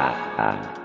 啊。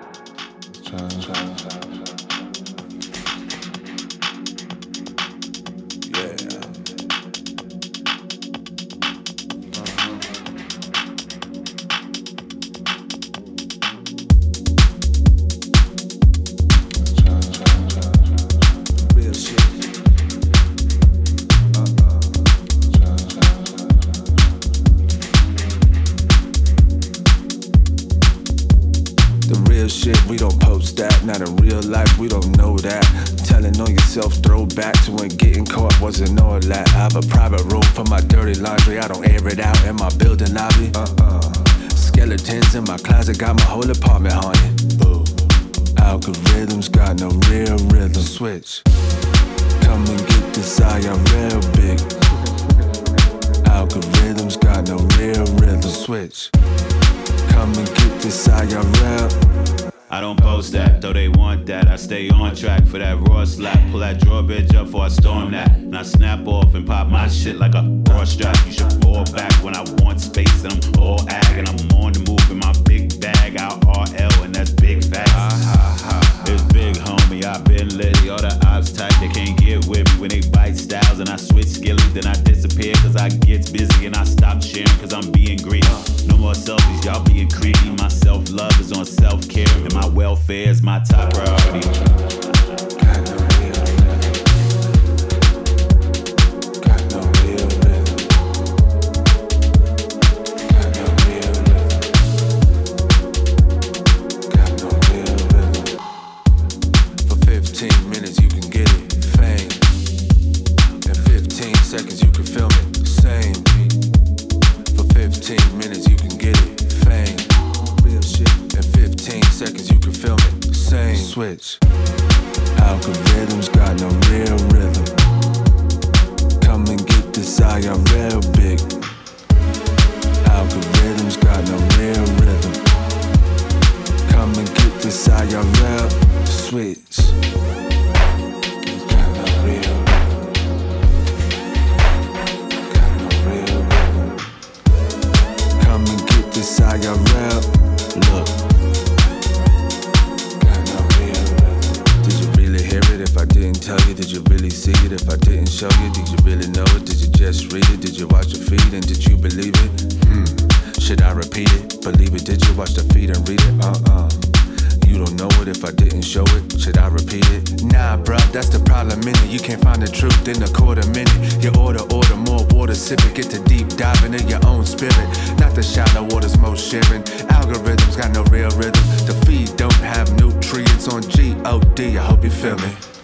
got my whole apartment. G-O-D, I hope you feel me.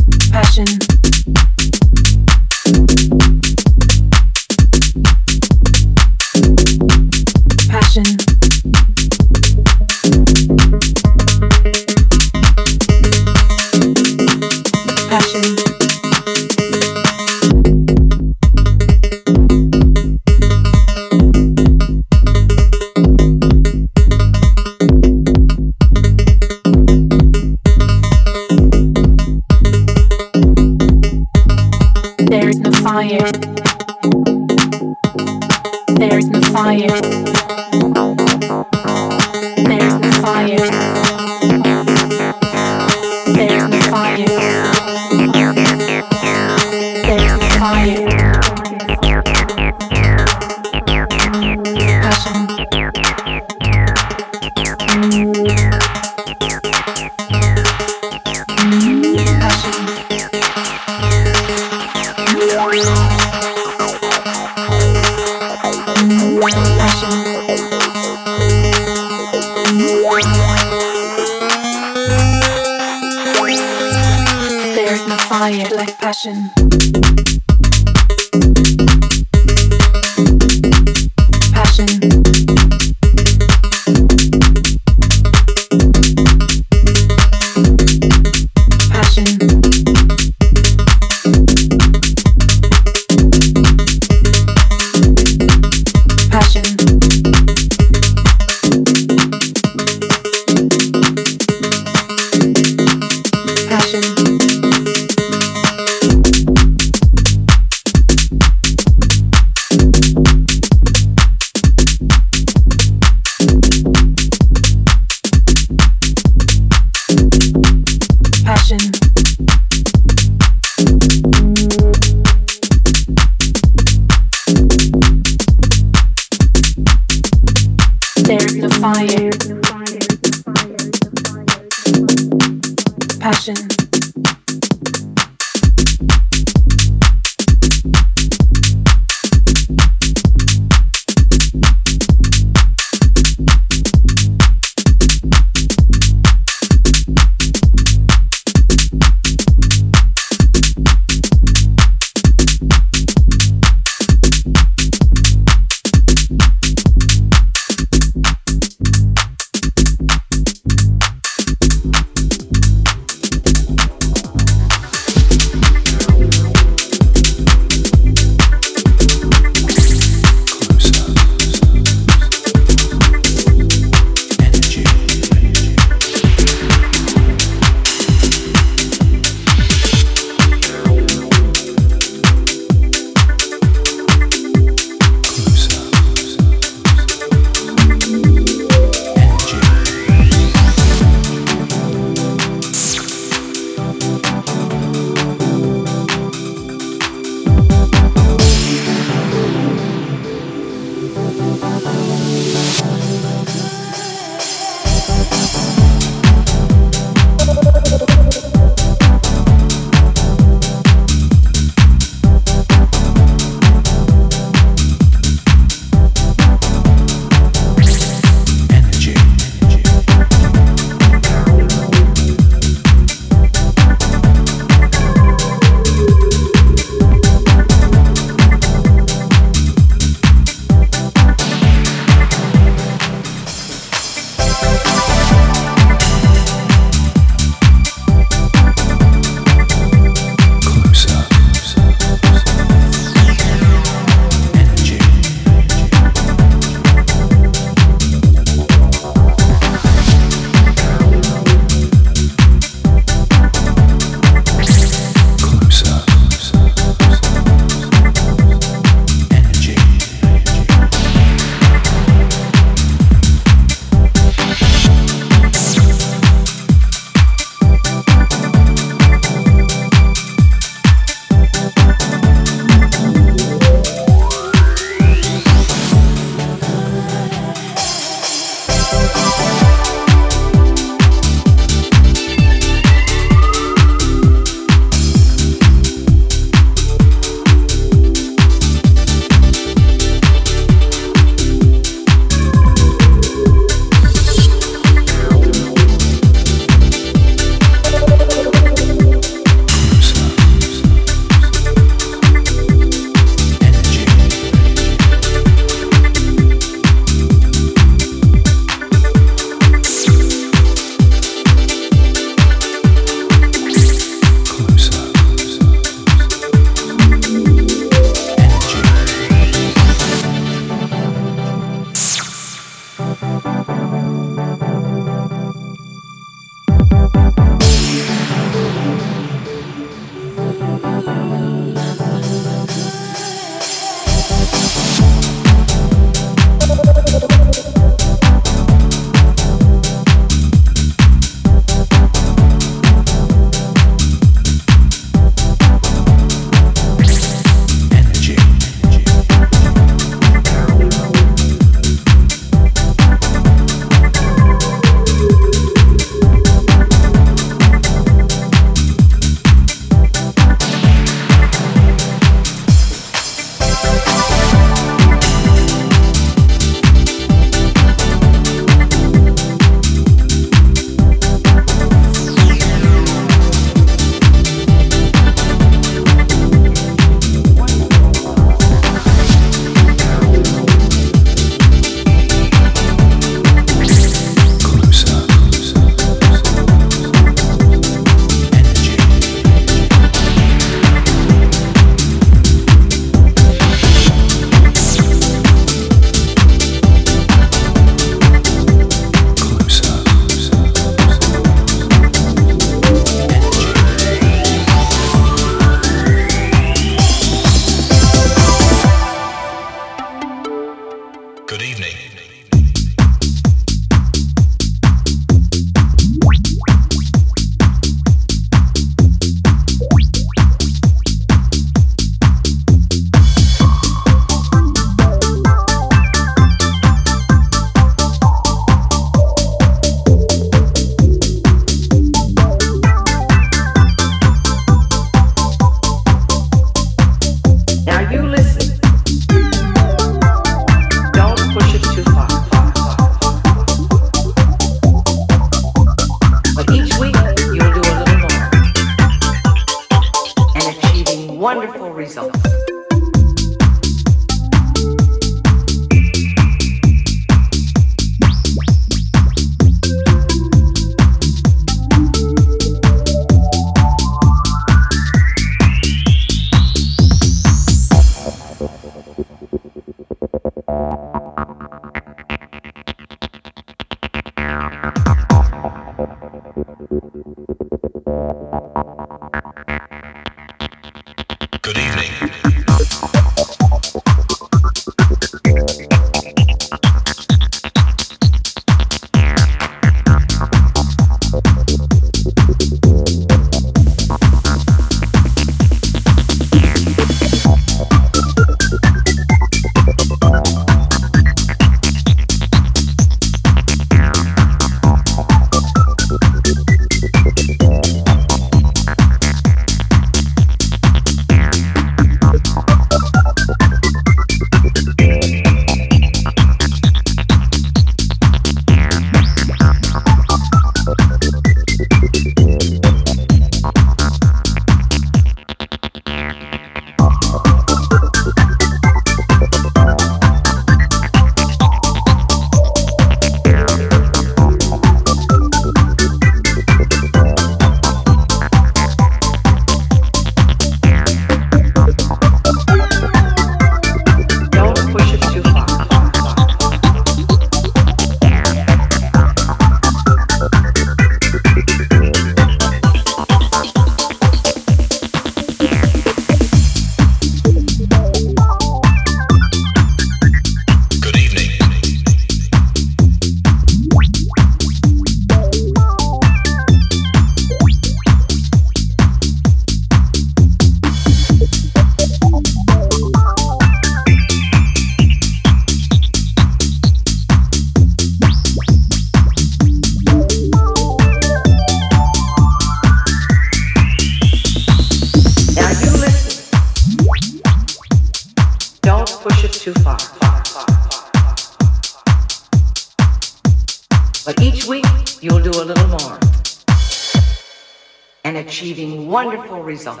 result.